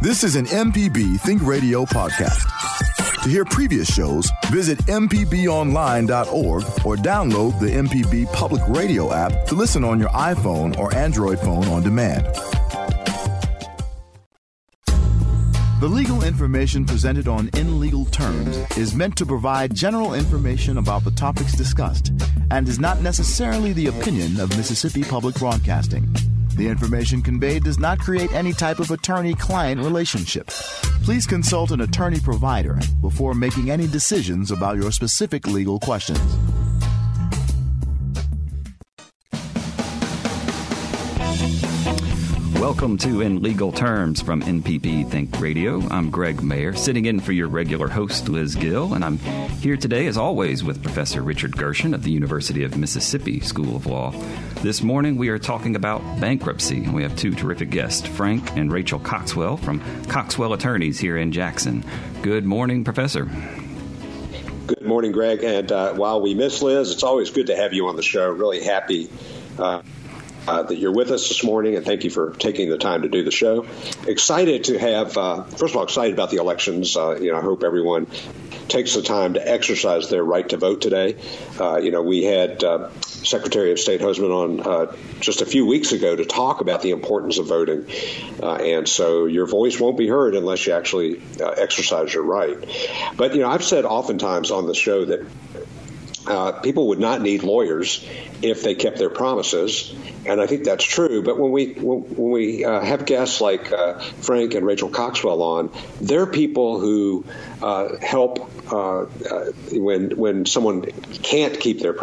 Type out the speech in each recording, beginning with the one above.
This is an MPB Think Radio podcast. To hear previous shows, visit MPBOnline.org or download the MPB Public Radio app to listen on your iPhone or Android phone on demand. The legal information presented on In Legal Terms is meant to provide general information about the topics discussed and is not necessarily the opinion of Mississippi Public Broadcasting. The information conveyed does not create any type of attorney client relationship. Please consult an attorney provider before making any decisions about your specific legal questions. Welcome to In Legal Terms from MPB Think Radio. I'm Greg Mayer, sitting in for your regular host, Liz Gill, and I'm here today, as always, with Professor Richard Gershon of the University of Mississippi School of Law. This morning, we are talking about bankruptcy, and we have two terrific guests, Frank and Rachel Coxwell from Coxwell Attorneys here in Jackson. Good morning, Professor. Good morning, Greg. And uh, while we miss Liz, it's always good to have you on the show. Really happy. Uh, uh, that you're with us this morning, and thank you for taking the time to do the show. Excited to have, uh, first of all, excited about the elections. Uh, you know, I hope everyone takes the time to exercise their right to vote today. Uh, you know, we had uh, Secretary of State Hosemann on just a few weeks ago to talk about the importance of voting, and so your voice won't be heard unless you actually exercise your right. But you know, I've said oftentimes on the show that uh, people would not need lawyers if they kept their promises, and I think that's true. But when we when, we uh, have guests like uh, Frank and Rachel Coxwell on, they're people who uh, help uh, uh, when when someone can't keep their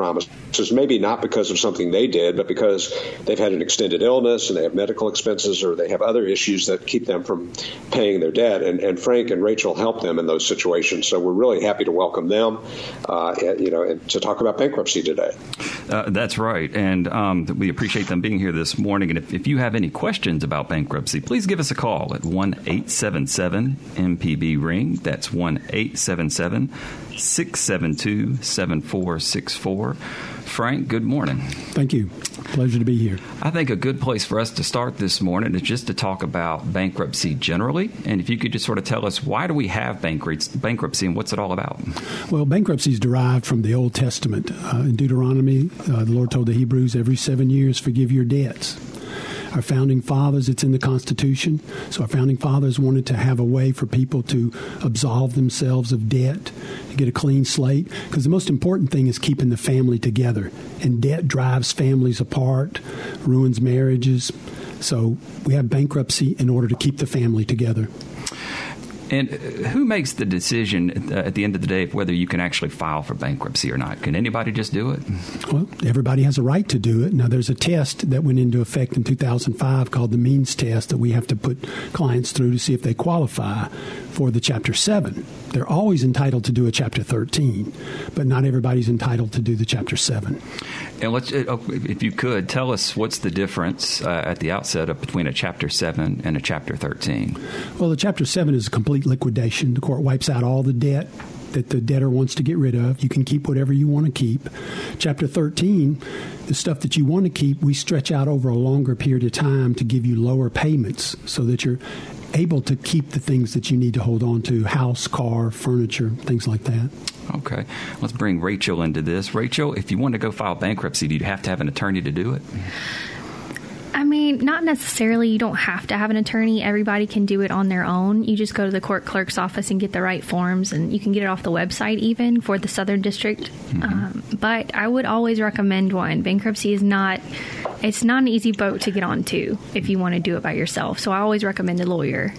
promises, maybe not because of something they did, but because they've had an extended illness and they have medical expenses or they have other issues that keep them from paying their debt. And, and Frank and Rachel help them in those situations. So we're really happy to welcome them, uh, you know, and to talk about bankruptcy today. Uh, that's right, and um, we appreciate them being here this morning. And if, if you have any questions about bankruptcy, please give us a call at one eight seven seven MPB ring. That's one 877 672 7464. Frank, good morning. Thank you. Pleasure to be here. I think a good place for us to start this morning is just to talk about bankruptcy generally. And if you could just sort of tell us why do we have bankruptcy and what's it all about? Well, bankruptcy is derived from the Old Testament. Uh, in Deuteronomy, uh, the Lord told the Hebrews every seven years, forgive your debts our founding fathers, it's in the Constitution. So our founding fathers wanted to have a way for people to absolve themselves of debt, to get a clean slate, because the most important thing is keeping the family together. And debt drives families apart, ruins marriages. So we have bankruptcy in order to keep the family together. And uh, who makes the decision at the end of the day of whether you can actually file for bankruptcy or not? Can anybody just do it? Well, everybody has a right to do it. Now, there's a test that went into effect in 2005 called the means test that we have to put clients through to see if they qualify for the Chapter 7. They're always entitled to do a Chapter 13, but not everybody's entitled to do the Chapter 7. And let's, uh, if you could, tell us what's the difference uh, at the outset of between a Chapter 7 and a Chapter 13? Well, the Chapter 7 is a complete liquidation. The court wipes out all the debt that the debtor wants to get rid of. You can keep whatever you want to keep. Chapter 13, the stuff that you want to keep, we stretch out over a longer period of time to give you lower payments so that you're able to keep the things that you need to hold on to house, car, furniture, things like that. Okay. Let's bring Rachel into this. Rachel, if you want to go file bankruptcy, do you have to have an attorney to do it? I mean, not necessarily. You don't have to have an attorney. Everybody can do it on their own. You just go to the court clerk's office and get the right forms, and you can get it off the website even for the Southern District. Mm-hmm. Um, but I would always recommend one. Bankruptcy is not it's not an easy boat to get onto if you want to do it by yourself. So I always recommend a lawyer.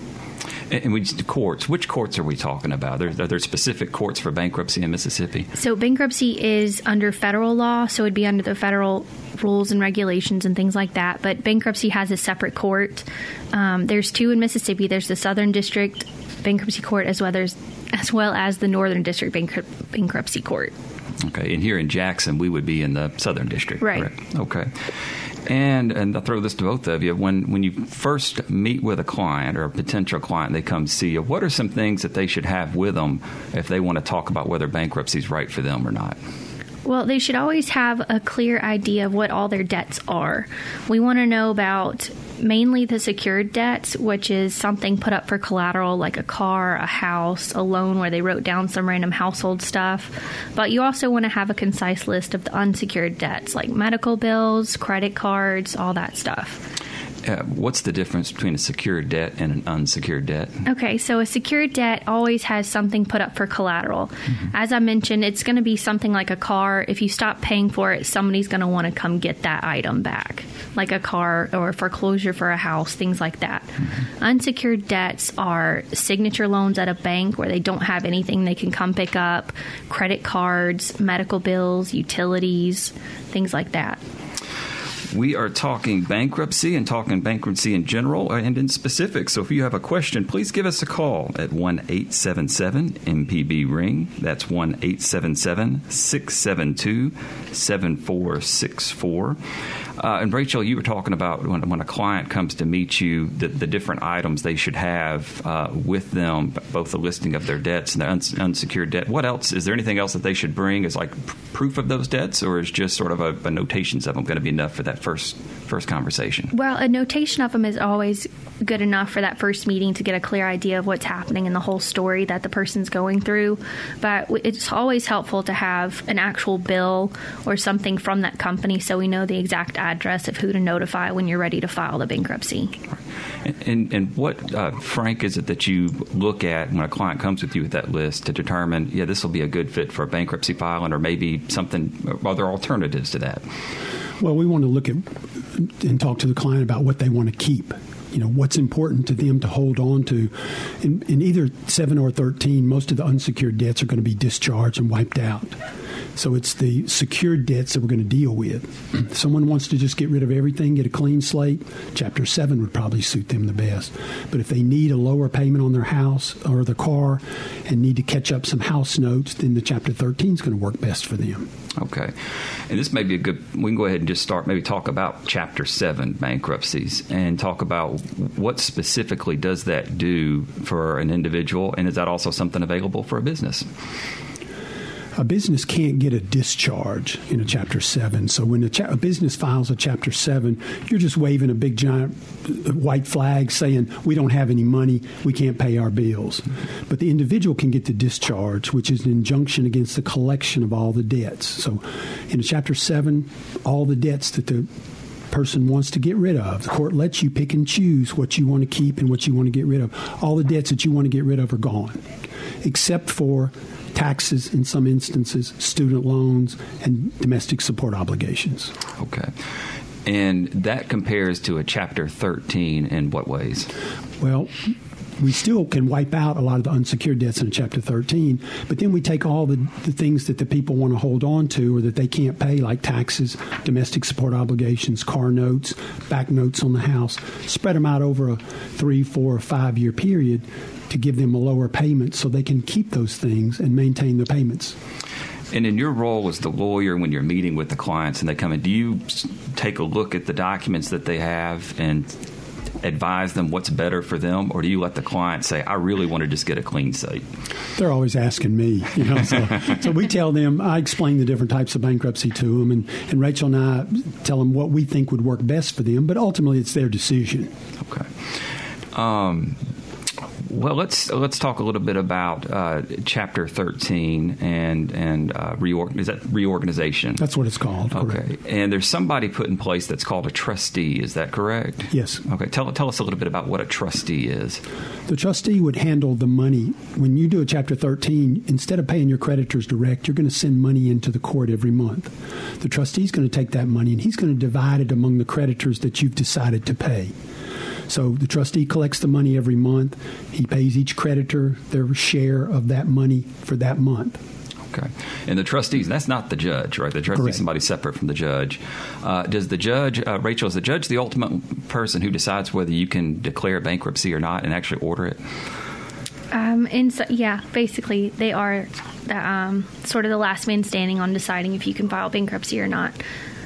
And we just courts. Which courts are we talking about? Are, are there specific courts for bankruptcy in Mississippi? So bankruptcy is under federal law, so it'd be under the federal rules and regulations and things like that. But bankruptcy has a separate court. Um, there's two in Mississippi. There's the Southern District Bankruptcy Court as well as as well as the Northern District Bankruptcy Court. Okay, and here in Jackson, we would be in the Southern District. Right. Correct? Okay. And and I'll throw this to both of you. When when you first meet with a client or a potential client, they come see you. What are some things that they should have with them if they want to talk about whether bankruptcy is right for them or not? Well, they should always have a clear idea of what all their debts are. We want to know about mainly the secured debts, which is something put up for collateral like a car, a house, a loan where they wrote down some random household stuff. But you also want to have a concise list of the unsecured debts like medical bills, credit cards, all that stuff. Uh, what's the difference between a secured debt and an unsecured debt? Okay, so a secured debt always has something put up for collateral. Mm-hmm. As I mentioned, it's going to be something like a car. If you stop paying for it, somebody's going to want to come get that item back, like a car or foreclosure for a house, things like that. Mm-hmm. Unsecured debts are signature loans at a bank where they don't have anything they can come pick up, credit cards, medical bills, utilities, things like that. We are talking bankruptcy and talking bankruptcy in general and in specific. So if you have a question, please give us a call at 1 877 MPB Ring. That's 1 877 672 7464. Uh, and Rachel, you were talking about when, when, a client comes to meet you, the, the different items they should have uh, with them, both the listing of their debts and their uns- unsecured debt. What else? Is there anything else that they should bring as like p- proof of those debts, or is just sort of a, a notations of them going to be enough for that first first conversation? Well, a notation of them is always good enough for that first meeting to get a clear idea of what's happening in the whole story that the person's going through. But it's always helpful to have an actual bill or something from that company so we know the exact address of who to notify when you're ready to file the bankruptcy. And, and, and what, uh, Frank, is it that you look at when a client comes with you with that list to determine, yeah, this will be a good fit for a bankruptcy filing or maybe something, other alternatives to that? Well, we want to look at and talk to the client about what they want to keep you know what's important to them to hold on to. In, in, either seven or thirteen, most of the unsecured debts are going to be discharged and wiped out. So it's the secured debts that we're going to deal with. If someone wants to just get rid of everything, get a clean slate, Chapter 7 would probably suit them the best. But if they need a lower payment on their house or their car and need to catch up some house notes, then the Chapter 13 is going to work best for them. Okay. And this may be a good, we can go ahead and just start, maybe talk about Chapter 7 bankruptcies and talk about what specifically does that do for an individual, and is that also something available for a business? A business can't get a discharge in a Chapter 7. So when a, cha- a, business files a Chapter 7, you're just waving a big giant uh, white flag saying, we don't have any money, we can't pay our bills. But the individual can get the discharge, which is an injunction against the collection of all the debts. So in a Chapter 7, all the debts that the person wants to get rid of. The court lets you pick and choose what you want to keep and what you want to get rid of. All the debts that you want to get rid of are gone, except for taxes in some instances, student loans, and domestic support obligations. Okay. And that compares to a Chapter 13 in what ways? Well, we still can wipe out a lot of the unsecured debts in Chapter 13, but then we take all the, the things that the people want to hold on to or that they can't pay, like taxes, domestic support obligations, car notes, back notes on the house, spread them out over a three, four, or five year period to give them a lower payment so they can keep those things and maintain the payments. And in your role as the lawyer, when you're meeting with the clients and they come in, do you take a look at the documents that they have and advise them what's better for them, or do you let the client say, "I really want to just get a clean slate"? They're always asking me, you know. So, so we tell them, I explain the different types of bankruptcy to them, and, and Rachel and I tell them what we think would work best for them. But ultimately, it's their decision. Okay. Um, well, let's let's talk a little bit about uh, Chapter 13 and and uh, reorg- is that reorganization? That's what it's called. Okay, correct. and there's somebody put in place that's called a trustee. Is that correct? Yes. Okay, tell tell us a little bit about what a trustee is. The trustee would handle the money when you do a Chapter 13. Instead of paying your creditors direct, you're going to send money into the court every month. The trustee is going to take that money and he's going to divide it among the creditors that you've decided to pay. So the trustee collects the money every month. He pays each creditor their share of that money for that month. Okay. And the trustees, that's not the judge, right? The trustee is somebody separate from the judge. Uh, does the judge, uh, Rachel, is the judge the ultimate person who decides whether you can declare bankruptcy or not and actually order it? Um, and so, yeah, basically, they are the, um, sort of the last man standing on deciding if you can file bankruptcy or not.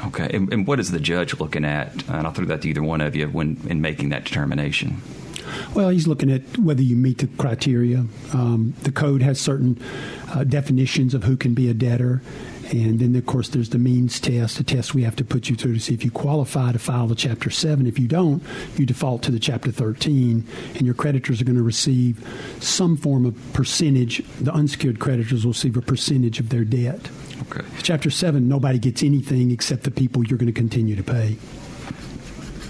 Okay, and, and, what is the judge looking at? And I'll throw that to either one of you when in making that determination. Well, he's looking at whether you meet the criteria. Um, the code has certain uh, definitions of who can be a debtor, And then, of course, there's the means test, a test we have to put you through to see if you qualify to file the Chapter 7. If you don't, you default to the Chapter 13, and your creditors are going to receive some form of percentage. The unsecured creditors will receive a percentage of their debt. Okay. Chapter 7, nobody gets anything except the people you're going to continue to pay.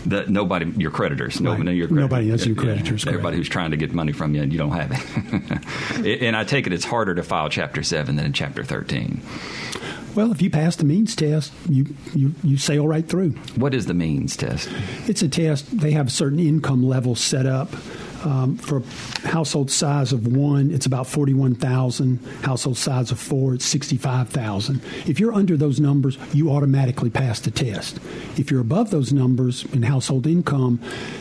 That nobody, your creditors, right. nobody, your creditors. nobody, that's your creditors. Yeah, everybody who's trying to get money from you and you don't have it. and I take it it's harder to file Chapter Seven than in Chapter Thirteen. Well, if you pass the means test, you, you, you sail right through. What is the means test? It's a test. They have certain income levels set up um, for household size of one, it's about 41,000. Household size of four, it's 65,000. If you're under those numbers, you automatically pass the test. If you're above those numbers in household income,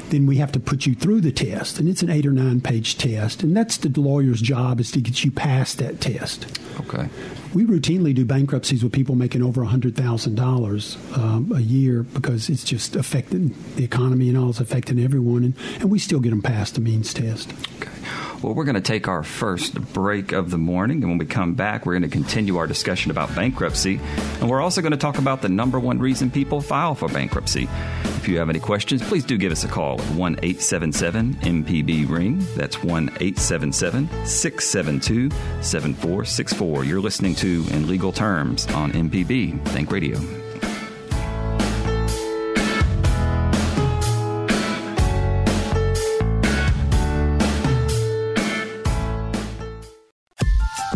then we have to put you through the test. And it's an eight or nine page test. And that's the lawyer's job is to get you past that test. Okay. We routinely do bankruptcies with people making over $100,000 um, a year because it's just affecting the economy and all. It's affecting everyone. And, and we still get them past the means test. Okay. Well, we're going to take our first break of the morning, and when we come back, we're going to continue our discussion about bankruptcy, and we're also going to talk about the number one reason people file for bankruptcy. If you have any questions, please do give us a call at 1 877 MPB Ring. That's 1 877 672 7464. You're listening to In Legal Terms on MPB Think Radio.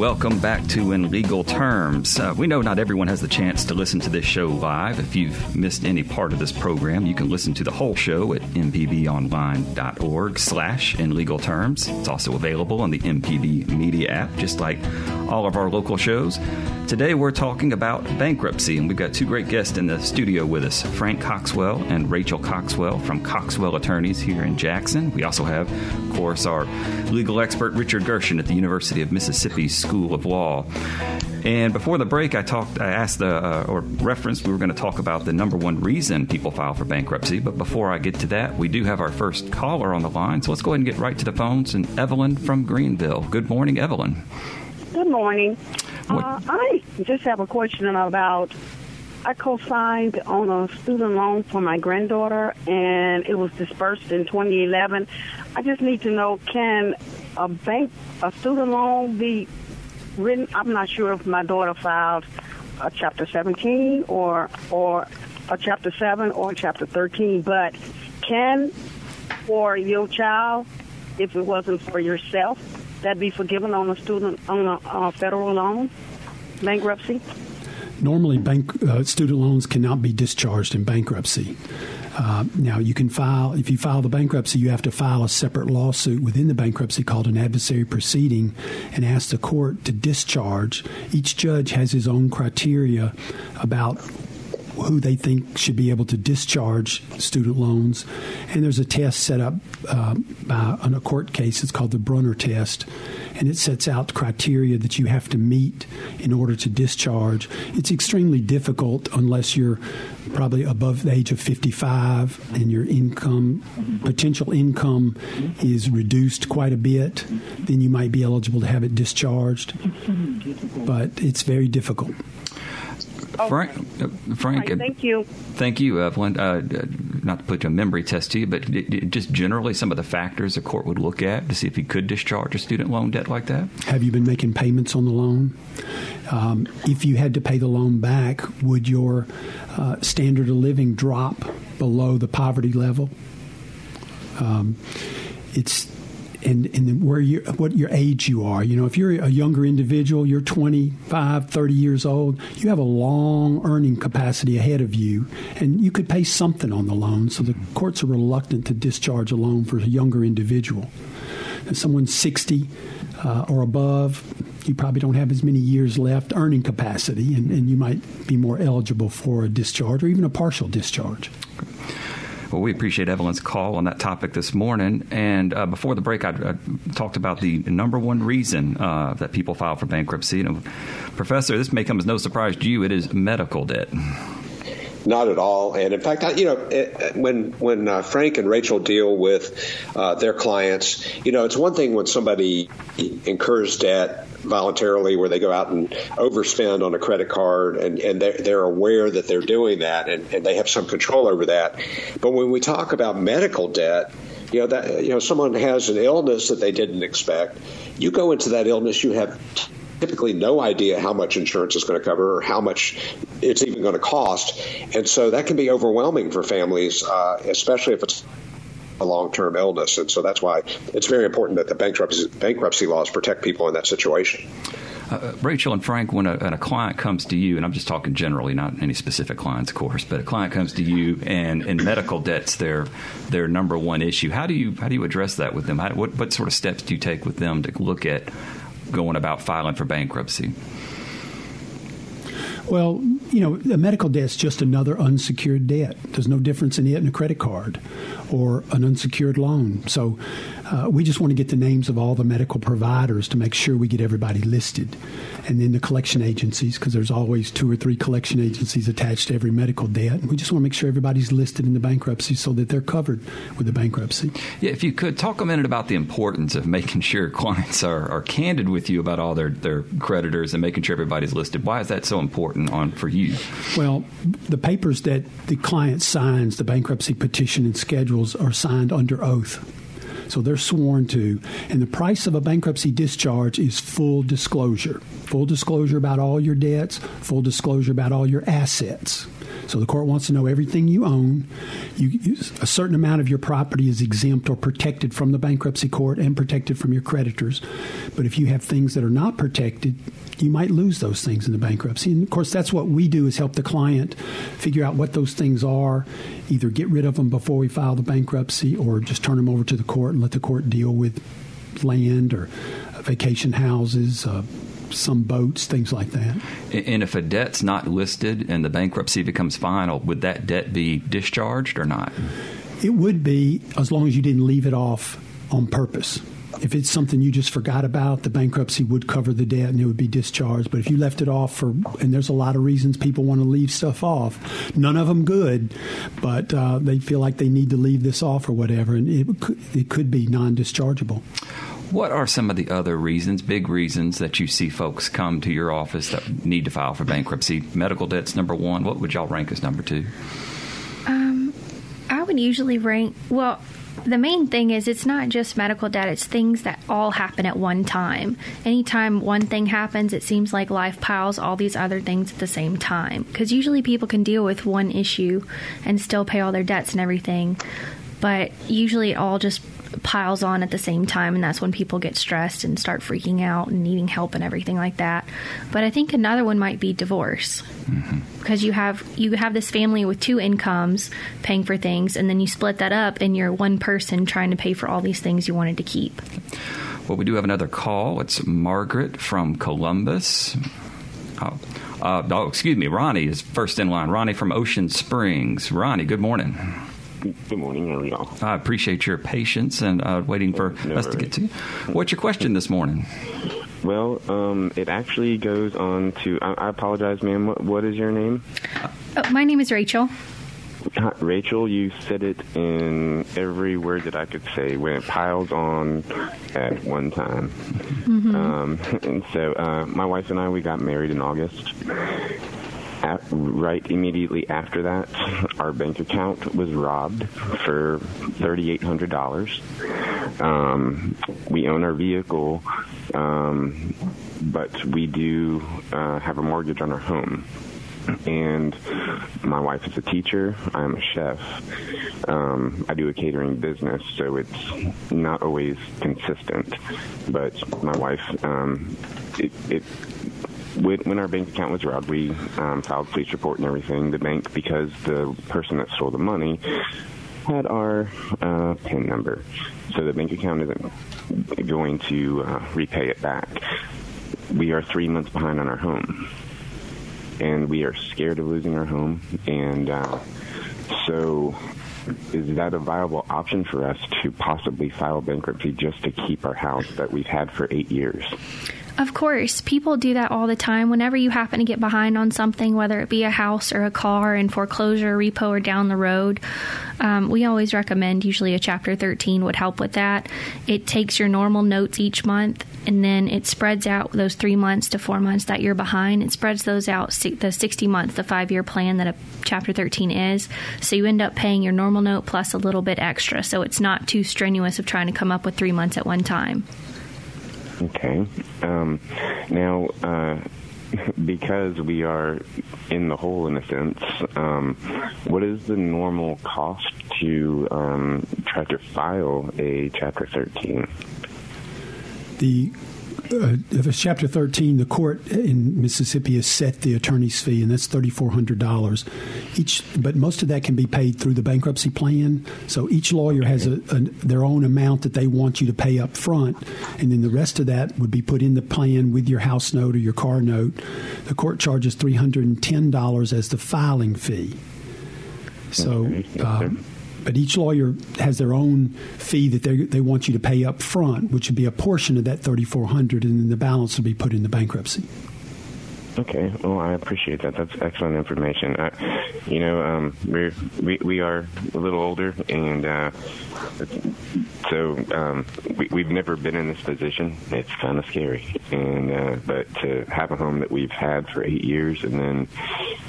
Welcome back to In Legal Terms. Uh, we know not everyone has the chance to listen to this show live. If you've missed any part of this program, you can listen to the whole show at mpbonline.org slash In Legal Terms. It's also available on the MPB Media app, just like all of our local shows. Today we're talking about bankruptcy, and we've got two great guests in the studio with us Frank Coxwell and Rachel Coxwell from Coxwell Attorneys here in Jackson. We also have, of course, our legal expert Richard Gershon at the University of Mississippi School of Law. And before the break, I talked, I asked the, uh, or referenced, we were going to talk about the number one reason people file for bankruptcy. But before I get to that, we do have our first caller on the line. So let's go ahead and get right to the phones. And Evelyn from Greenville. Good morning, Evelyn. Good morning. Uh, I just have a question about. I co-signed on a student loan for my granddaughter, and it was dispersed in 2011. I just need to know: Can a bank, a student loan, be written? I'm not sure if my daughter filed a Chapter 17 or or a Chapter 7 or Chapter 13, but can for your child, if it wasn't for yourself, that be forgiven on a student on a federal loan, bankruptcy? Normally, bank uh, student loans cannot be discharged in bankruptcy. Uh, now, you can file, if you file the bankruptcy, you have to file a separate lawsuit within the bankruptcy called an adversary proceeding and ask the court to discharge. Each judge has his own criteria about who they think should be able to discharge student loans. And there's a test set up uh, on a court case. It's called the Brunner test. And it sets out criteria that you have to meet in order to discharge. It's extremely difficult unless you're probably above the age of 55 and your income, potential income, is reduced quite a bit. Then you might be eligible to have it discharged. But it's very difficult. Frank, uh, Frank, right, thank you. Thank you, Evelyn. Uh, not to put a memory test to you, but just generally some of the factors a court would look at to see if he could discharge a student loan debt like that. Have you been making payments on the loan? Um, if you had to pay the loan back, would your uh, standard of living drop below the poverty level? Um, it's and and where you what your age you are. You know, if you're a younger individual, you're 25, 30 years old, you have a long earning capacity ahead of you, and you could pay something on the loan. So the courts are reluctant to discharge a loan for a younger individual. If someone's 60 uh, or above, you probably don't have as many years left earning capacity, and, and you might be more eligible for a discharge or even a partial discharge. Well, we appreciate Evelyn's call on that topic this morning. And uh, before the break, I, I, talked about the number one reason uh, that people file for bankruptcy. Professor, this may come as no surprise to you. It is medical debt. Not at all. And in fact, you know, when when uh, Frank and Rachel deal with uh, their clients, you know, it's one thing when somebody incurs debt voluntarily where they go out and overspend on a credit card and, and they're, they're aware that they're doing that and, and they have some control over that. But when we talk about medical debt, you know that you know someone has an illness that they didn't expect. You go into that illness, you have typically no idea how much insurance is going to cover or how much it's even going to cost. And so that can be overwhelming for families, uh, especially if it's a long-term illness. And so that's why it's very important that the bankruptcy, bankruptcy laws protect people in that situation. Uh, Rachel and Frank, when a, when a, client comes to you, and I'm just talking generally, not any specific clients, of course, but a client comes to you and, and medical debt's their their number one issue. How do you how do you address that with them? How, what what sort of steps do you take with them to look at going about filing for bankruptcy? Well, you know, a medical debt is just another unsecured debt. There's no difference in it and a credit card or an unsecured loan. So uh, we just want to get the names of all the medical providers to make sure we get everybody listed. And then the collection agencies, because there's always two or three collection agencies attached to every medical debt. And we just want to make sure everybody's listed in the bankruptcy so that they're covered with the bankruptcy. Yeah, if you could talk a minute about the importance of making sure clients are, are candid with you about all their, their creditors and making sure everybody's listed. Why is that so important on for you? Well, the papers that the client signs, the bankruptcy petition and schedules, are signed under oath. So they're sworn to. And the price of a bankruptcy discharge is full disclosure. Full disclosure about all your debts, full disclosure about all your assets. So the court wants to know everything you own. You, a certain amount of your property is exempt or protected from the bankruptcy court and protected from your creditors. But if you have things that are not protected, you might lose those things in the bankruptcy. And of course, that's what we do is help the client figure out what those things are, either get rid of them before we file the bankruptcy or just turn them over to the court and let the court deal with land or vacation houses, uh, some boats, things like that. And if a debt's not listed and the bankruptcy becomes final, would that debt be discharged or not? It would be as long as you didn't leave it off on purpose. If it's something you just forgot about, the bankruptcy would cover the debt and it would be discharged. But if you left it off for, and there's a lot of reasons people want to leave stuff off, none of them good, but uh, they feel like they need to leave this off or whatever, and it, it could be non dischargeable. What are some of the other reasons, big reasons, that you see folks come to your office that need to file for bankruptcy? Medical debt's number one. What would y'all rank as number two? Um, I would usually rank, well, the main thing is it's not just medical debt, it's things that all happen at one time. Anytime one thing happens, it seems like life piles all these other things at the same time. Because usually people can deal with one issue and still pay all their debts and everything. But usually it all just piles on at the same time and that's when people get stressed and start freaking out and needing help and everything like that. But i think another one might be divorce. Mm-hmm. because you have you have this family with two incomes paying for things and then you split that up and you're one person trying to pay for all these things you wanted to keep. Well we do have another call. It's margaret from columbus. Oh, uh, oh excuse me ronnie is first in line. Ronnie from ocean springs. Ronnie good morning Good morning. How are y'all? I appreciate your patience and uh, waiting for no us to get to you. What's your question this morning? Well, um, it actually goes on to. I, I apologize, ma'am. What, what is your name? Oh, my name is Rachel. Hi, Rachel, you said it in every word that I could say when it piles on at one time. Mm-hmm. Um, and so, uh, my wife and I, we got married in August at, right immediately after that, our bank account was robbed for $3,800. Um, we own our vehicle, um, but we do uh, have a mortgage on our home and my wife is a teacher. I'm a chef. Um, I do a catering business, so it's not always consistent. But my wife, um, it, it when our bank account was robbed, we um, filed police report and everything. The bank, because the person that stole the money had our uh, PIN number, so the bank account isn't going to uh, repay it back. We are three months behind on our home, and we are scared of losing our home, and uh, so is that a viable option for us to possibly file bankruptcy just to keep our house that we've had for eight years? Of course, people do that all the time. Whenever you happen to get behind on something, whether it be a house or a car in foreclosure, repo, or down the road, um, we always recommend usually a Chapter 13 would help with that. It takes your normal notes each month and then it spreads out those three months to four months that you're behind. It spreads those out the 60 months, the five year plan that a Chapter 13 is. So you end up paying your normal note plus a little bit extra. So it's not too strenuous of trying to come up with three months at one time. Okay. Um, now, uh, because we are in the hole in a sense, um, what is the normal cost to um, try to file a Chapter 13? The uh, it's Chapter 13, the court in Mississippi has set the attorney's fee, and that's $3,400 each. But most of that can be paid through the bankruptcy plan. So each lawyer has a, a, their own amount that they want you to pay up front, and then the rest of that would be put in the plan with your house note or your car note. The court charges $310 as the filing fee. So. Okay. But each lawyer has their own fee that they they want you to pay up front, which would be a portion of that thirty four hundred, and then the balance would be put in the bankruptcy. Okay, well, I appreciate that. That's excellent information. Uh, you know, um, we're, we we are a little older, and uh, so um, we, we've never been in this position. It's kind of scary, and uh, but to have a home that we've had for eight years and then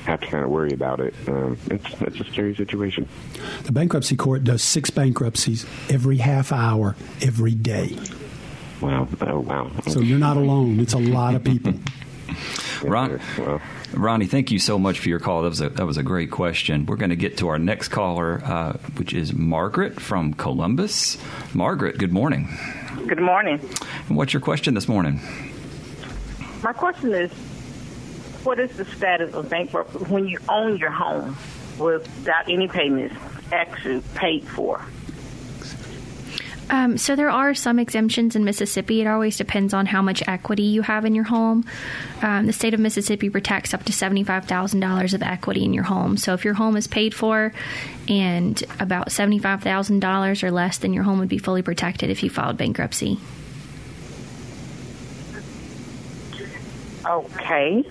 have to kind of worry about it, um, it's it's a scary situation. The bankruptcy court does six bankruptcies every half hour every day. Wow! Oh, wow! So you're not alone. It's a lot of people. Ron, well, Ronnie, thank you so much for your call. That was a, that was a great question. We're going to get to our next caller, uh, which is Margaret from Columbus. Margaret, good morning. Good morning. And what's your question this morning? My question is, what is the status of bankruptcy when you own your home without any payments actually paid for? Um, so there are some exemptions in Mississippi. It always depends on how much equity you have in your home. Um, the state of Mississippi protects up to seventy-five thousand dollars of equity in your home. So if your home is paid for, and about seventy-five thousand dollars or less, then your home would be fully protected if you filed bankruptcy. Okay.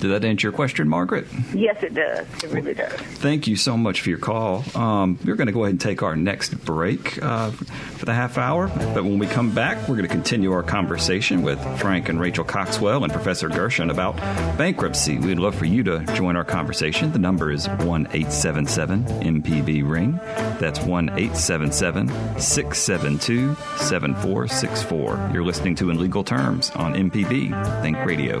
Did that answer your question, Margaret? Yes, it does. It really does. Thank you so much for your call. Um, we're going to go ahead and take our next break uh, for the half hour. But when we come back, we're going to continue our conversation with Frank and Rachel Coxwell and Professor Gershon about bankruptcy. We'd love for you to join our conversation. The number is 1 877 MPB Ring. That's 1 877 672 7464. You're listening to In Legal Terms on MPB Think Radio.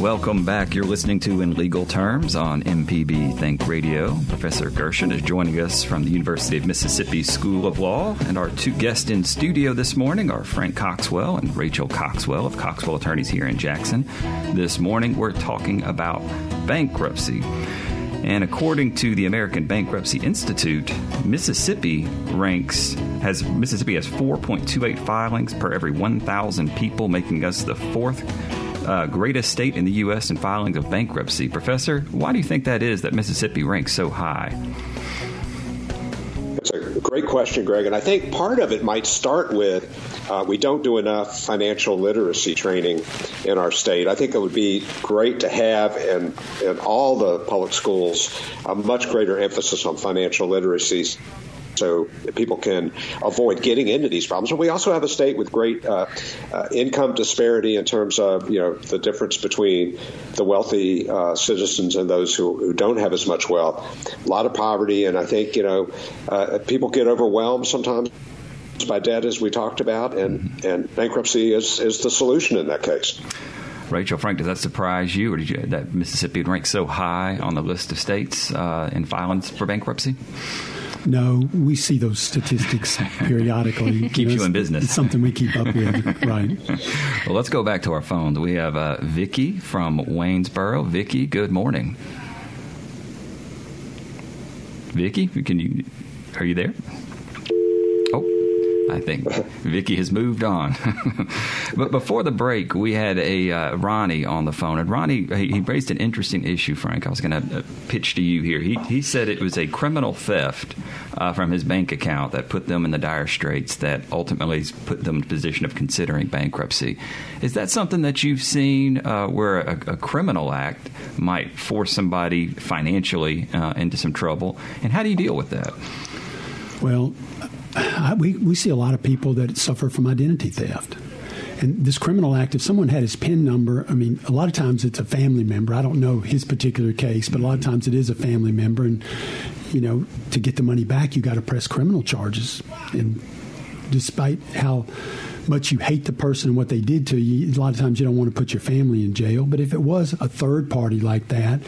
Welcome back. You're listening to In Legal Terms on MPB Think Radio. Professor Gershon is joining us from the University of Mississippi School of Law, and our two guests in studio this morning are Frank Coxwell and Rachel Coxwell of Coxwell Attorneys here in Jackson. This morning, we're talking about bankruptcy. And according to the American Bankruptcy Institute, Mississippi ranks has Mississippi has 4.28 filings per every 1,000 people, making us the fourth uh, greatest state in the U.S. in filings of bankruptcy. Professor, why do you think that is that Mississippi ranks so high? That's a great question, Greg. And I think part of it might start with uh, we don't do enough financial literacy training in our state. I think it would be great to have in, in all the public schools a much greater emphasis on financial literacy so people can avoid getting into these problems. But we also have a state with great uh, uh, income disparity in terms of you know the difference between the wealthy uh, citizens and those who, who, don't have as much wealth. A lot of poverty, and I think you know uh, people get overwhelmed sometimes by debt, as we talked about, and and bankruptcy is is the solution in that case. Rachel, Frank, does that surprise you, or did you that Mississippi rank so high on the list of states uh, in filings for bankruptcy? No, we see those statistics periodically. Keeps you, know, you in business. It's something we keep up with, right? Well, let's go back to our phones. We have uh, Vicky from Waynesboro. Vicky, good morning. Vicky, can you? Are you there? I think Vicky has moved on. but before the break, we had a uh, Ronnie on the phone, and Ronnie he, he raised an interesting issue. Frank, I was going to uh, pitch to you here. He he said it was a criminal theft uh, from his bank account that put them in the dire straits that ultimately put them in a position of considering bankruptcy. Is that something that you've seen uh, where a, a, criminal act might force somebody financially uh, into some trouble? And how do you deal with that? Well, we, we see a lot of people that suffer from identity theft. And this criminal act, if someone had his PIN number, I mean, a lot of times it's a family member. I don't know his particular case, but a lot of times it is a family member. And, you know, to get the money back, you got to press criminal charges. And despite how much you hate the person and what they did to you, a lot of times you don't want to put your family in jail. But if it was a third party like that,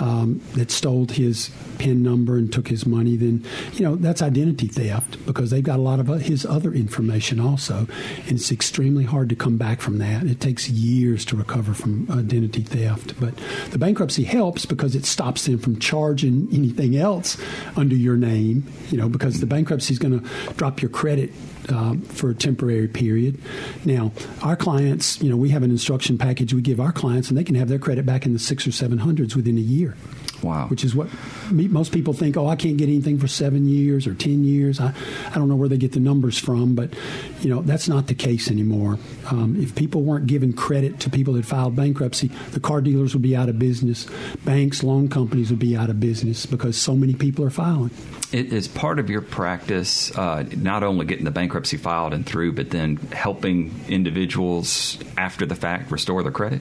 um, that stole his PIN number and took his money, then you know that's identity theft because they've got a lot of his other information also, and it's extremely hard to come back from that. It takes years to recover from identity theft, but the bankruptcy helps because it stops them from charging anything else under your name. You know, because the bankruptcy is going to drop your credit uh, for a temporary period. Now, our clients, you know, we have an instruction package we give our clients, and they can have their credit back in the six or seven hundreds within a year. Wow. Which is what most people think, oh, I can't get anything for seven years or 10 years. I, I don't know where they get the numbers from, but, you know, that's not the case anymore. Um, if people weren't giving credit to people that filed bankruptcy, the car dealers would be out of business. Banks, loan companies would be out of business because so many people are filing. It is part of your practice, uh, not only getting the bankruptcy filed and through, but then helping individuals after the fact restore their credit?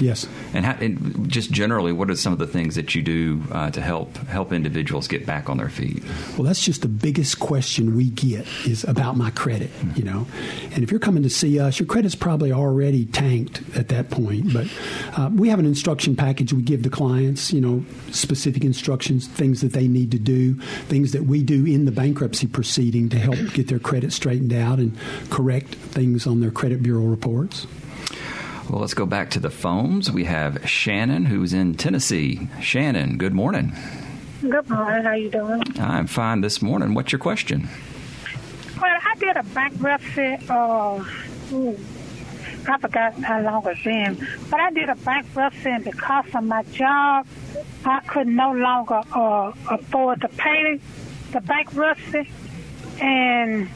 Yes. And, how, and just generally, what are some of the things that you do? Uh, to help help individuals get back on their feet? Well, that's just the biggest question we get is about my credit. You know, and if you're coming to see us, your credit's probably already tanked at that point. But uh, we have an instruction package we give to clients. You know, specific instructions, things that they need to do, things that we do in the bankruptcy proceeding to help get their credit straightened out and correct things on their credit bureau reports. Well, let's go back to the phones. We have Shannon, who's in Tennessee. Shannon, good morning. Good morning. How you doing? I'm fine this morning. What's your question? Well, I did a bankruptcy. Uh, ooh, I forgot how long it's been, but I did a bankruptcy, and because of my job, I could no longer uh, afford to pay the bankruptcy, and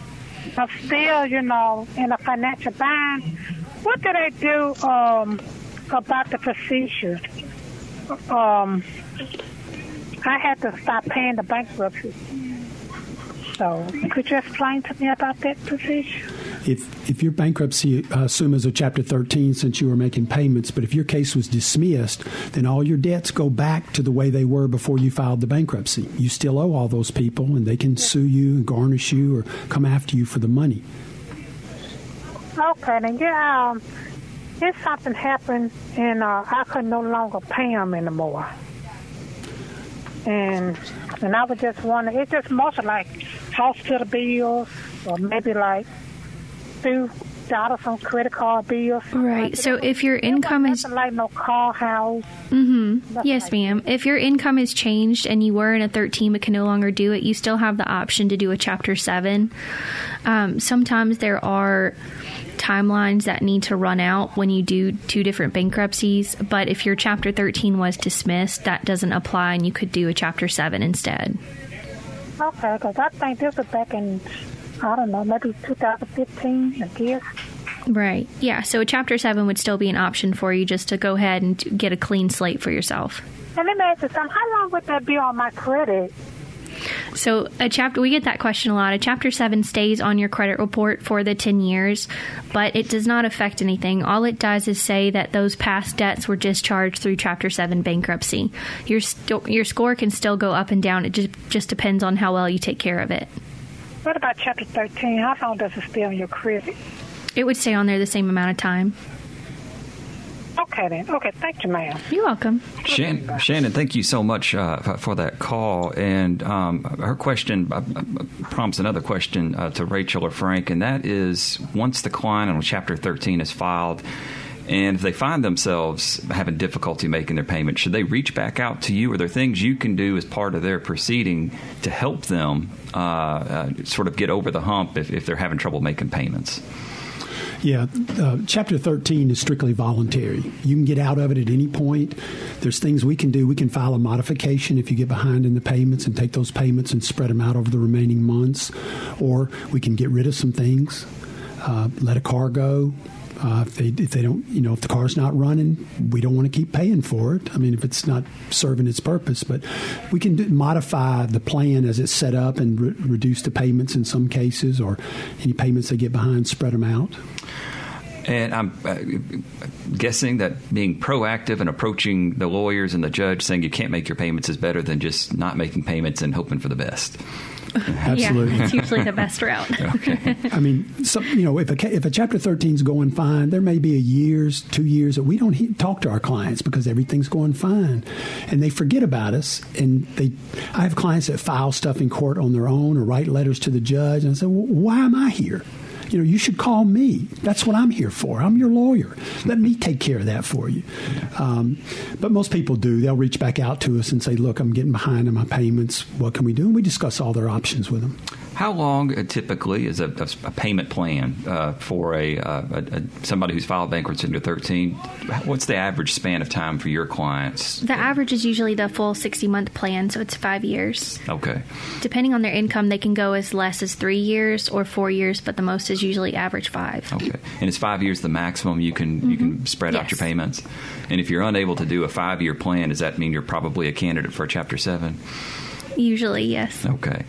I'm still, you know, in a financial bind. What did I do um, about the procedure? Um, I had to stop paying the bankruptcy. So, could you explain to me about that procedure? If if your bankruptcy, uh, assume as a Chapter 13, since you were making payments, but if your case was dismissed, then all your debts go back to the way they were before you filed the bankruptcy. You still owe all those people, and they can sue you and garnish you or come after you for the money. Okay, then yeah, um, if something happened and uh, I could no longer pay them anymore, and and I was just wondering, it's just mostly like hospital bills or maybe like two dollars on credit card bills. Right. So if your income is like no car house. Mm-hmm. Yes, like ma'am. If your income is changed and you were in a 13 but can no longer do it, you still have the option to do a Chapter Seven. Um, sometimes there are timelines that need to run out when you do two different bankruptcies. But if your Chapter 13 was dismissed, that doesn't apply, and you could do a Chapter 7 instead. Okay, because I think this was back in, I don't know, maybe 2015, I guess. Right. Yeah. So a Chapter 7 would still be an option for you just to go ahead and get a clean slate for yourself. And let me ask you something. How long would that be on my credit? So a chapter we get that question a lot. A chapter 7 stays on your credit report for the 10 years, but it does not affect anything. All it does is say that those past debts were discharged through chapter 7 bankruptcy. Your st- your score can still go up and down. It just just depends on how well you take care of it. What about chapter 13? How long does it stay on your credit? It would stay on there the same amount of time. Okay. Okay, then. Okay, thank you, ma'am. You're welcome. Shannon, Shannon thank you so much uh, for that call. And um, her question uh, prompts another question uh, to Rachel or Frank, and that is once the client on Chapter 13 is filed, and if they find themselves having difficulty making their payment, should they reach back out to you? Are there things you can do as part of their proceeding to help them uh, uh, sort of get over the hump if, if they're having trouble making payments? Yeah, uh, Chapter 13 is strictly voluntary. You can get out of it at any point. There's things we can do. We can file a modification if you get behind in the payments and take those payments and spread them out over the remaining months. Or we can get rid of some things, uh, let a car go, uh, if they if they don't, you know, if the car's not running, we don't want to keep paying for it. I mean, if it's not serving its purpose, but we can do, modify the plan as it's set up and re- reduce the payments in some cases, or any payments they get behind, spread them out. And I'm uh, guessing that being proactive and approaching the lawyers and the judge saying you can't make your payments is better than just not making payments and hoping for the best. Absolutely. Yeah, it's usually the best route. I mean, some, you know, if a, if a Chapter 13 is going fine, there may be a years, two years that we don't he- talk to our clients because everything's going fine, and they forget about us. And they, I have clients that file stuff in court on their own or write letters to the judge, and I say, well, "Why am I here?" You know, you should call me. That's what I'm here for. I'm your lawyer. Let me take care of that for you. Um, but most people do. They'll reach back out to us and say, look, I'm getting behind on my payments. What can we do? And we discuss all their options with them. How long uh, typically is a, a, payment plan uh, for a, uh, a, somebody who's filed bankruptcy under 13? What's the average span of time for your clients? The average is usually the full 60 month plan, so it's five years. Okay. Depending on their income, they can go as less as three years or four years, but the most is usually average five. Okay. And is five years the maximum you can mm-hmm. you can mm-hmm. spread yes. out your payments? And if you're unable to do a five year plan, does that mean you're probably a candidate for a Chapter 7? Usually, yes. Okay.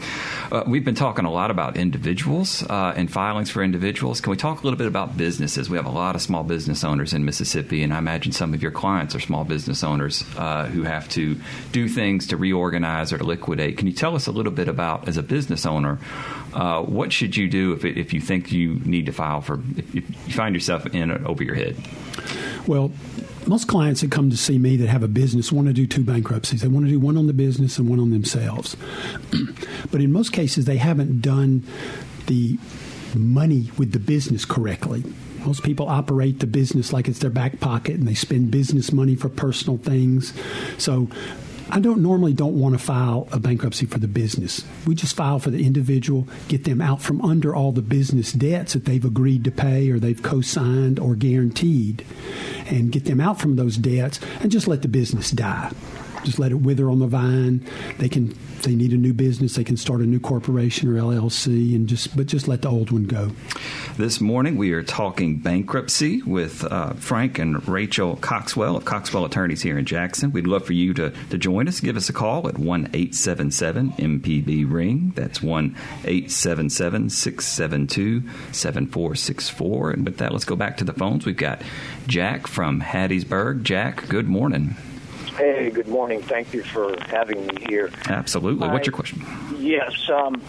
Uh, we've been talking a lot about individuals uh, and filings for individuals. Can we talk a little bit about businesses? We have a lot of small business owners in Mississippi, and I imagine some of your clients are small business owners uh, who have to do things to reorganize or to liquidate. Can you tell us a little bit about, as a business owner, uh, what should you do if, if you think you need to file for, if you find yourself in over your head? Well, most clients that come to see me that have a business want to do two bankruptcies. They want to do one on the business and one on themselves. but in most cases, they haven't done the money with the business correctly. Most people operate the business like it's their back pocket and they spend business money for personal things. So I don't normally don't want to file a bankruptcy for the business. We just file for the individual, get them out from under all the business debts that they've agreed to pay or they've co-signed or guaranteed, and get them out from those debts and just let the business die. Just let it wither on the vine. They can they need a new business, they can start a new corporation or LLC, and just but just let the old one go. This morning we are talking bankruptcy with uh, Frank and Rachel Coxwell of Coxwell Attorneys here in Jackson. We'd love for you to, to join us. Give us a call at one eight seven seven MPB ring. That's one eight seven seven six seven two seven four six four. And with that, let's go back to the phones. We've got Jack from Hattiesburg. Jack, good morning. Hey, good morning. Thank you for having me here. Absolutely. What's your question? Yes. Um,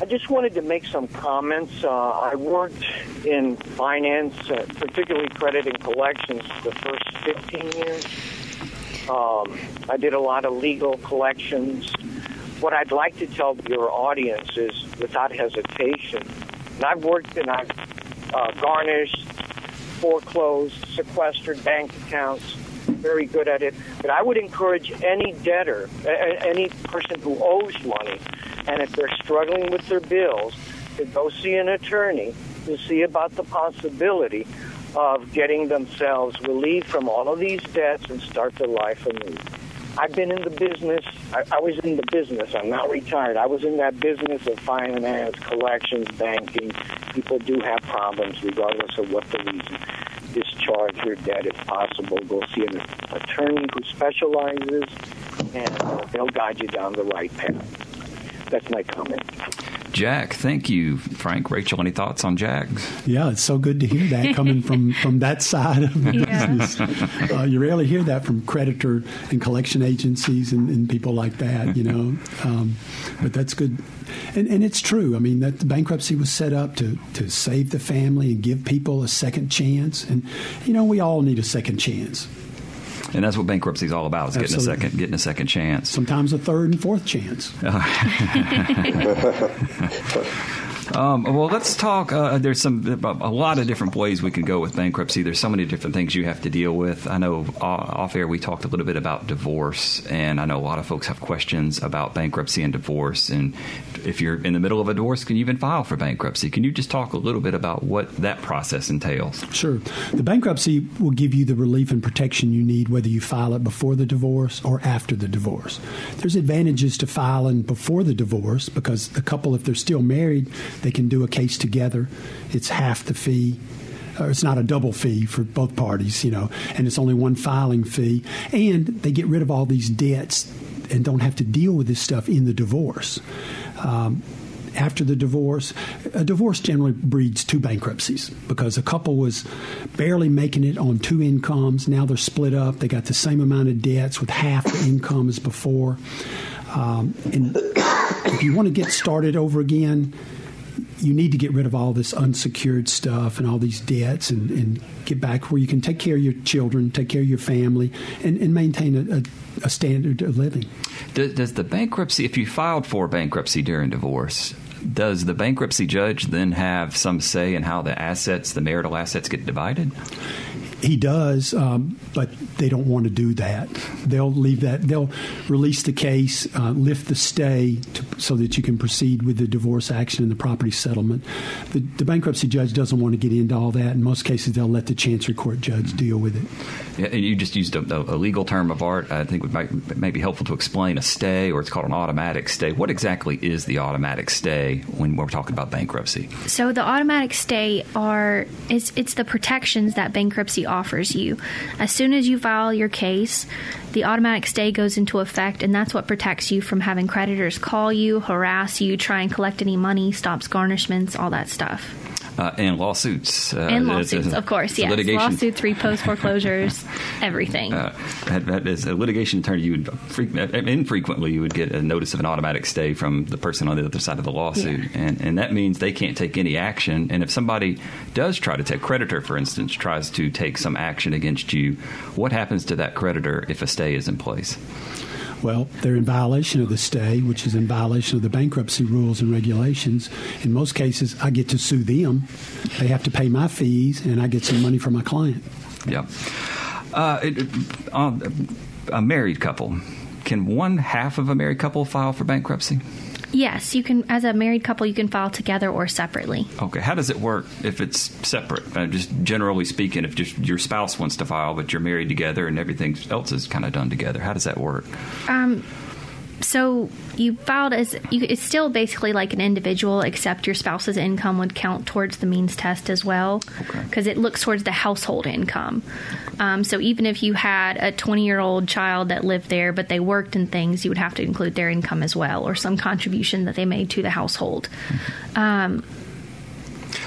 I just wanted to make some comments. Uh, I worked in finance, uh, particularly credit and collections, the first 15 years. Um, I did a lot of legal collections. What I'd like to tell your audience is, without hesitation, and I've worked and I've uh, garnished, foreclosed, sequestered bank accounts very good at it. But I would encourage any debtor, any person who owes money, and if they're struggling with their bills, to go see an attorney to see about the possibility of getting themselves relieved from all of these debts and start their life anew. I've been in the business. I, I was in the business. I'm not retired. I was in that business of finance, collections, banking. People do have problems regardless of what the reason discharge your debt if possible. Go see an attorney who specializes, and they'll guide you down the right path. That's my comment. Jack, thank you, Frank. Rachel, any thoughts on Jack? Yeah, it's so good to hear that coming from, from that side of the yeah. business. Uh, you rarely hear that from creditor and collection agencies and, and people like that, you know. Um, but that's good. And, and it's true. I mean, that the bankruptcy was set up to, to save the family and give people a second chance. And, you know, we all need a second chance. And that's what bankruptcy is all about: is getting a second, getting a second chance. Sometimes a third and fourth chance. Um, well, let's talk. Uh, there's some a lot of different ways we can go with bankruptcy. There's so many different things you have to deal with. I know off air we talked a little bit about divorce, and I know a lot of folks have questions about bankruptcy and divorce. And if you're in the middle of a divorce, can you even file for bankruptcy? Can you just talk a little bit about what that process entails? Sure. The bankruptcy will give you the relief and protection you need, whether you file it before the divorce or after the divorce. There's advantages to filing before the divorce because the couple, if they're still married, they can do a case together. It's half the fee. It's not a double fee for both parties, you know, and it's only one filing fee. And they get rid of all these debts and don't have to deal with this stuff in the divorce. Um, after the divorce, a divorce generally breeds two bankruptcies because a couple was barely making it on two incomes. Now they're split up. They got the same amount of debts with half the income as before. Um, and if you want to get started over again, you need to get rid of all this unsecured stuff and all these debts and, and get back where you can take care of your children, take care of your family, and, and maintain a, a, a, standard of living. Does, does the bankruptcy, if you filed for bankruptcy during divorce, does the bankruptcy judge then have some say in how the assets, the marital assets, get divided? He does, um, but they don't want to do that. They'll leave that. They'll release the case, uh, lift the stay, to, so that you can proceed with the divorce action and the property settlement. The, the, bankruptcy judge doesn't want to get into all that. In most cases, they'll let the chancery court judge deal with it. You just used a, a, legal term of art. I think it might, it be helpful to explain a stay, or it's called an automatic stay. What exactly is the automatic stay when we're talking about bankruptcy? So the automatic stay are it's it's the protections that bankruptcy offers you. As soon as you file your case, the automatic stay goes into effect, and that's what protects you from having creditors call you, harass you, try and collect any money, stops garnishments, all that stuff. Uh, and lawsuits. Uh, and lawsuits, of course, yes. Litigation. Lawsuits, repost foreclosures, everything. Uh, as a litigation attorney, you would uh, infrequently you would get a notice of an automatic stay from the person on the other side of the lawsuit, yeah. and and that means they can't take any action. And if somebody does try to take creditor, for instance, tries to take some action against you, what happens to that creditor if a stay is in place? Well, they're in violation of the stay, which is in violation of the bankruptcy rules and regulations. In most cases, I get to sue them. They have to pay my fees, and I get some money from my client. Yeah. Uh, it, uh, a married couple. Can one half of a married couple file for bankruptcy? Yes, you can. As a married couple, you can file together or separately. Okay. How does it work if it's separate? Uh, just generally speaking, if just your spouse wants to file, but you're married together and everything else is kind of done together, how does that work? Um, so you filed as you, it's still basically like an individual, except your spouse's income would count towards the means test as well, because okay. it looks towards the household income. Um, so even if you had a 20 year old child that lived there, but they worked in things, you would have to include their income as well, or some contribution that they made to the household. Mm-hmm. Um,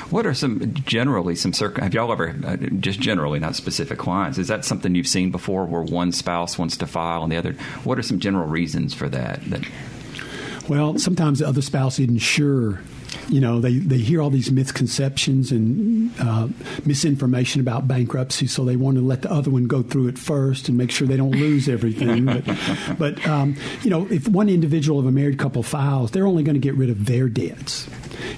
what are some generally some circ? Have y'all ever uh, just generally not specific clients? Is that something you've seen before, where one spouse wants to file and the other? What are some general reasons for that? that well, sometimes the other spouse isn't sure you know, they, they hear all these misconceptions and uh, misinformation about bankruptcy, so they want to let the other one go through it first and make sure they don't lose everything. but, but um, you know, if one individual of a married couple files, they're only going to get rid of their debts.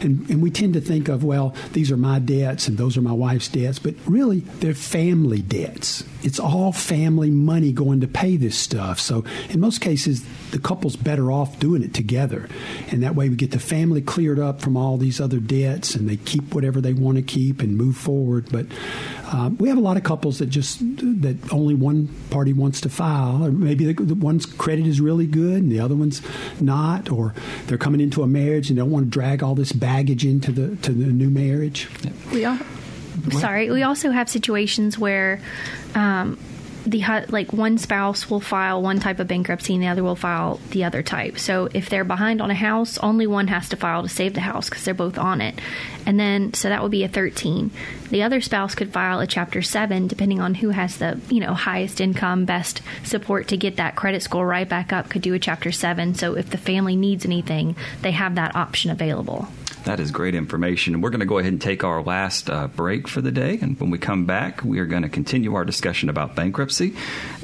And, and we tend to think of, well, these are my debts and those are my wife's debts, but really they're family debts. It's all family money going to pay this stuff. So in most cases, the couple's better off doing it together. And that way we get the family cleared up from all these other debts and they keep whatever they want to keep and move forward. But um, we have a lot of couples that just that only one party wants to file, or maybe the, the, one's credit is really good and the other one's not, or they're coming into a marriage and they don't want to drag all this baggage into the to the new marriage. We all, sorry, we also have situations where. Um, the like one spouse will file one type of bankruptcy and the other will file the other type. So if they're behind on a house, only one has to file to save the house because they're both on it. And then so that would be a 13. The other spouse could file a chapter 7 depending on who has the, you know, highest income, best support to get that credit score right back up could do a chapter 7. So if the family needs anything, they have that option available. That is great information. We're going to go ahead and take our last uh, break for the day. And when we come back, we are going to continue our discussion about bankruptcy.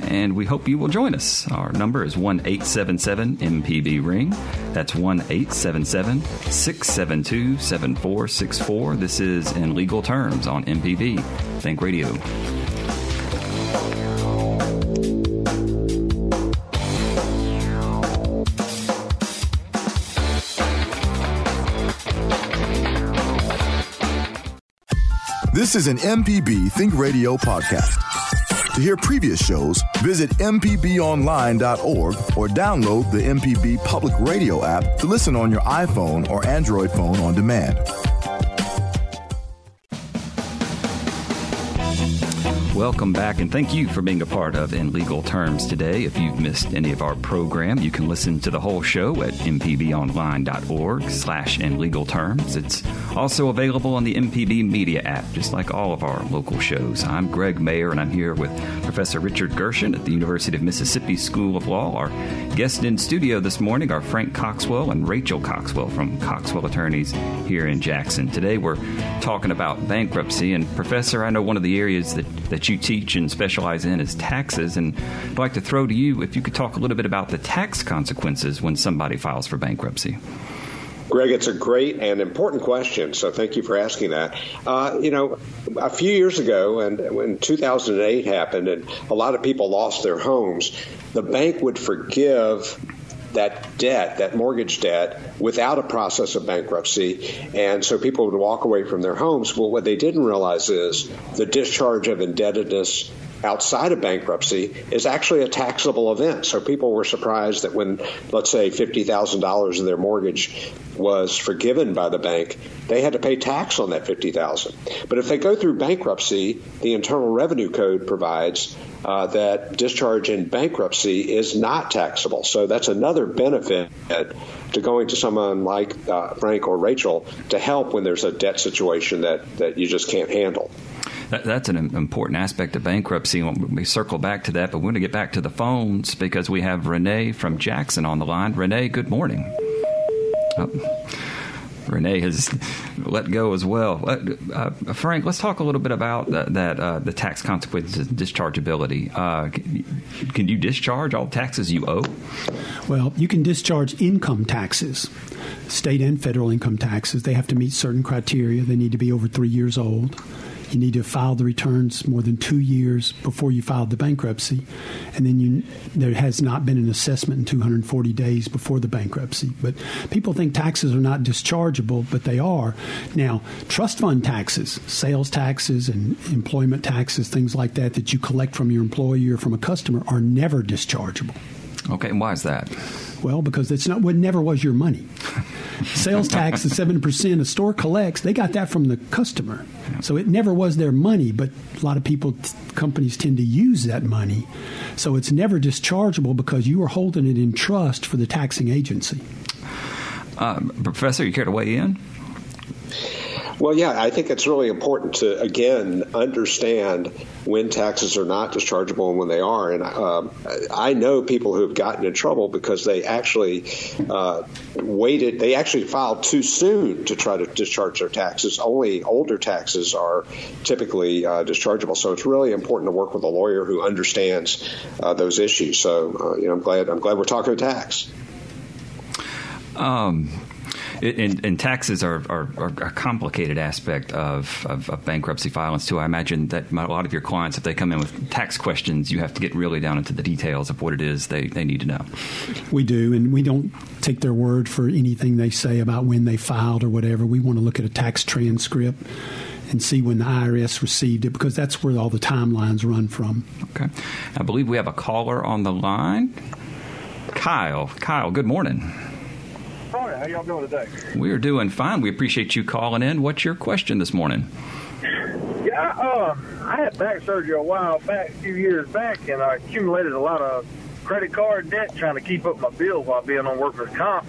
And we hope you will join us. Our number is 1 877 MPB Ring. That's 1 877 672 7464. This is In Legal Terms on MPB Think Radio. This is an MPB Think Radio podcast. To hear previous shows, visit MPBOnline.org or download the MPB Public Radio app to listen on your iPhone or Android phone on demand. Welcome back, and thank you for being a part of In Legal Terms today. If you've missed any of our program, you can listen to the whole show at mpbonline.org slash In Legal Terms. It's also available on the MPB Media app, just like all of our local shows. I'm Greg Mayer, and I'm here with Professor Richard Gershon at the University of Mississippi School of Law. Our guests in studio this morning are Frank Coxwell and Rachel Coxwell from Coxwell Attorneys here in Jackson. Today we're talking about bankruptcy, and Professor, I know one of the areas that, that you teach and specialize in is taxes. And I'd like to throw to you if you could talk a little bit about the tax consequences when somebody files for bankruptcy. Greg, it's a great and important question, so thank you for asking that. Uh, you know, a few years ago, and when 2008 happened, and a lot of people lost their homes, the bank would forgive that debt, that mortgage debt, without a process of bankruptcy. And so people would walk away from their homes. Well, what they didn't realize is the discharge of indebtedness outside of bankruptcy is actually a taxable event. So people were surprised that when, let's say, $50,000 of their mortgage was forgiven by the bank, they had to pay tax on that 50000 But if they go through bankruptcy, the Internal Revenue Code provides uh, that discharge in bankruptcy is not taxable. So that's another benefit to going to someone like uh, Frank or Rachel to help when there's a debt situation that, that you just can't handle. That, that's an important aspect of bankruptcy. We circle back to that, but we're going to get back to the phones because we have Renee from Jackson on the line. Renee, good morning. Oh. Renee has let go as well. Uh, uh, Frank, let's talk a little bit about that, that uh, the tax consequences dischargeability. Uh, can, can, you discharge all taxes you owe? Well, you can discharge income taxes, state and federal income taxes. They have to meet certain criteria. They need to be over three years old. You need to file the returns more than two years before you filed the bankruptcy, and then you, there has not been an assessment in 240 days before the bankruptcy. But people think taxes are not dischargeable, but they are. Now, trust fund taxes, sales taxes, and employment taxes, things like that, that you collect from your employee or from a customer, are never dischargeable. Okay, and why is that? Well, because it's not what never was your money. Sales tax, the seven percent a store collects, they got that from the customer, so it never was their money. But a lot of people, companies tend to use that money, so it's never dischargeable because you are holding it in trust for the taxing agency. Uh, Professor, you care to weigh in? Well, yeah, I think it's really important to again understand when taxes are not dischargeable and when they are. And uh, I know people who have gotten in trouble because they actually uh, waited. They actually filed too soon to try to discharge their taxes. Only older taxes are typically uh, dischargeable. So it's really important to work with a lawyer who understands uh, those issues. So uh, you know, I'm glad I'm glad we're talking tax. Um, and, and taxes are, are, are, a complicated aspect of, of, of, bankruptcy filings too. I imagine that a lot of your clients, if they come in with tax questions, you have to get really down into the details of what it is they, they need to know. We do, and we don't take their word for anything they say about when they filed or whatever. We want to look at a tax transcript and see when the IRS received it because that's where all the timelines run from. Okay. I believe we have a caller on the line. Kyle. Kyle, good morning. Morning. How y'all doing today? We are doing fine. We appreciate you calling in. What's your question this morning? Yeah, uh, I had back surgery a while back, a few years back, and I accumulated a lot of credit card debt trying to keep up my bills while being on workers' comp.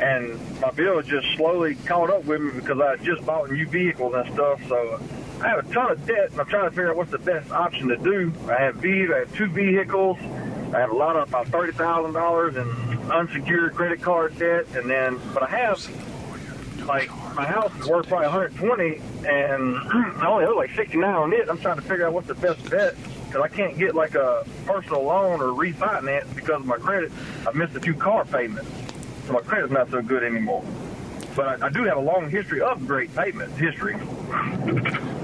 And my bills just slowly caught up with me because I had just bought new vehicles and stuff. So I have a ton of debt, and I'm trying to figure out what's the best option to do. I have I have two vehicles. I have a lot of about thirty thousand dollars in unsecured credit card debt, and then but I have like my house is worth probably 120, and I only owe like 69 on it. I'm trying to figure out what's the best bet because I can't get like a personal loan or refinance because of my credit. I've missed a few car payments, so my credit's not so good anymore. But I, I do have a long history of great payment history.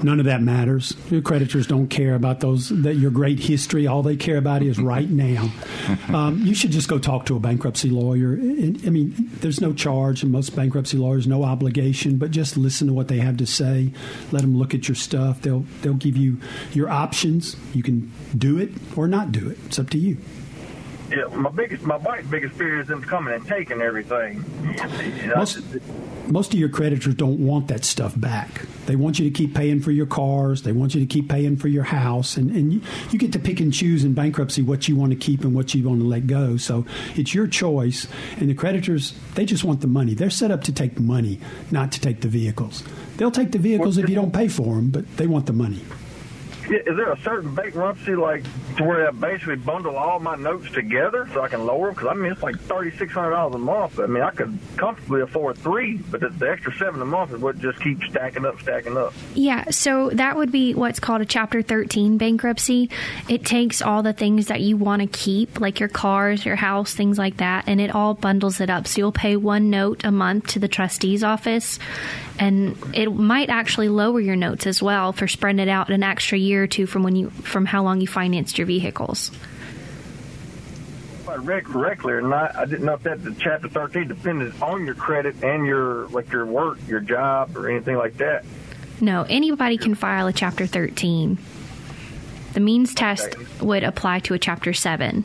None of that matters. Your creditors don't care about those that your great history. All they care about is right now. Um, you should just go talk to a bankruptcy lawyer. I mean, there's no charge, and most bankruptcy lawyers no obligation. But just listen to what they have to say. Let them look at your stuff. They'll they'll give you your options. You can do it or not do it. It's up to you yeah, my biggest, my wife's biggest fear is them coming and taking everything. Most, most of your creditors don't want that stuff back. They want you to keep paying for your cars. They want you to keep paying for your house, and and you, you get to pick and choose in bankruptcy what you want to keep and what you want to let go. So it's your choice. And the creditors, they just want the money. They're set up to take money, not to take the vehicles. They'll take the vehicles if you don't pay for them, but they want the money is there a certain bankruptcy like to where I basically bundle all my notes together so I can lower them? Because I mean, it's like thirty six hundred dollars a month. I mean, I could comfortably afford three, but the, the extra seven a month is what just keeps stacking up, stacking up. Yeah, so that would be what's called a Chapter thirteen bankruptcy. It takes all the things that you want to keep, like your cars, your house, things like that, and it all bundles it up. So you'll pay one note a month to the trustee's office, and it might actually lower your notes as well for spreading it out an extra year or two from when you from how long you financed your vehicles. If I read correctly or not, I didn't know if that the chapter thirteen depended on your credit and your like your work, your job, or anything like that. No, anybody can file a chapter thirteen. The means test okay. would apply to a chapter seven.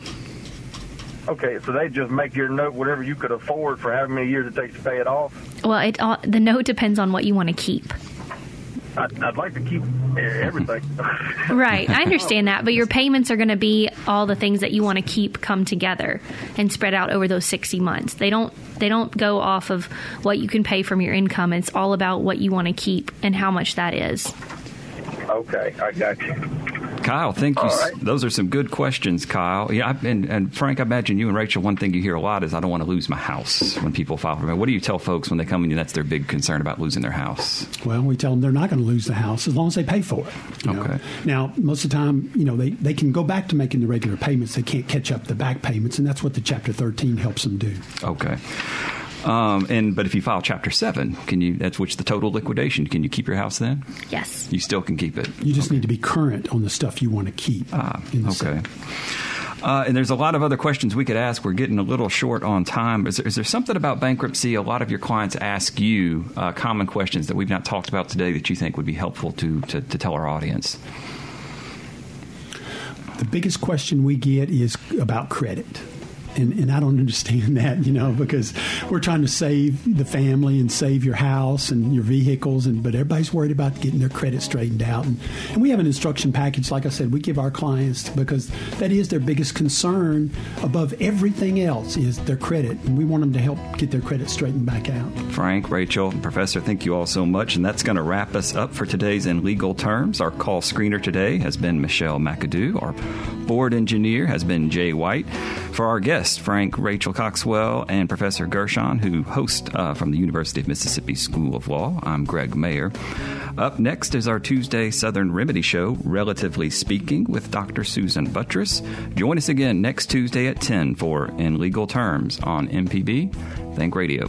Okay, so they just make your note whatever you could afford for however many years it takes to pay it off. Well, it all, the note depends on what you want to keep. I'd, I'd like to keep everything. right, I understand that, but your payments are going to be all the things that you want to keep come together and spread out over those sixty months. They don't they don't go off of what you can pay from your income. It's all about what you want to keep and how much that is. Okay, I got you. Kyle, thank you. Right. Those are some good questions, Kyle. Yeah, I, and, and Frank, I imagine you and Rachel. One thing you hear a lot is, "I don't want to lose my house." When people file for me, what do you tell folks when they come in? That's their big concern about losing their house. Well, we tell them they're not going to lose the house as long as they pay for it. okay. Know? Now, most of the time, you know, they they can go back to making the regular payments. They can't catch up the back payments, and that's what the Chapter 13 helps them do. Okay. Um, and but if you file Chapter Seven, can you? That's which the total liquidation. Can you keep your house then? Yes. You still can keep it. You just okay. need to be current on the stuff you want to keep. Ah, okay. Uh, and there's a lot of other questions we could ask. We're getting a little short on time. Is there, is there something about bankruptcy a lot of your clients ask you, uh, common questions that we've not talked about today that you think would be helpful to, to, to tell our audience? The biggest question we get is about credit and, and I don't understand that, you know, because we're trying to save the family and save your house and your vehicles, and but everybody's worried about getting their credit straightened out. And, and we have an instruction package, like I said, we give our clients because that is their biggest concern above everything else is their credit, and we want them to help get their credit straightened back out. Frank, Rachel, Professor, thank you all so much, and that's going to wrap us up for today's in legal terms. Our call screener today has been Michelle McAdoo. Our board engineer has been Jay White. For our guests, Frank, Rachel Coxwell, and Professor Gershon, who host uh, from the University of Mississippi School of Law. I'm Greg Mayer. Up next is our Tuesday Southern Remedy Show, Relatively Speaking, with Dr. Susan Buttross. Join us again next Tuesday at 10 for In Legal Terms on MPB Think Radio.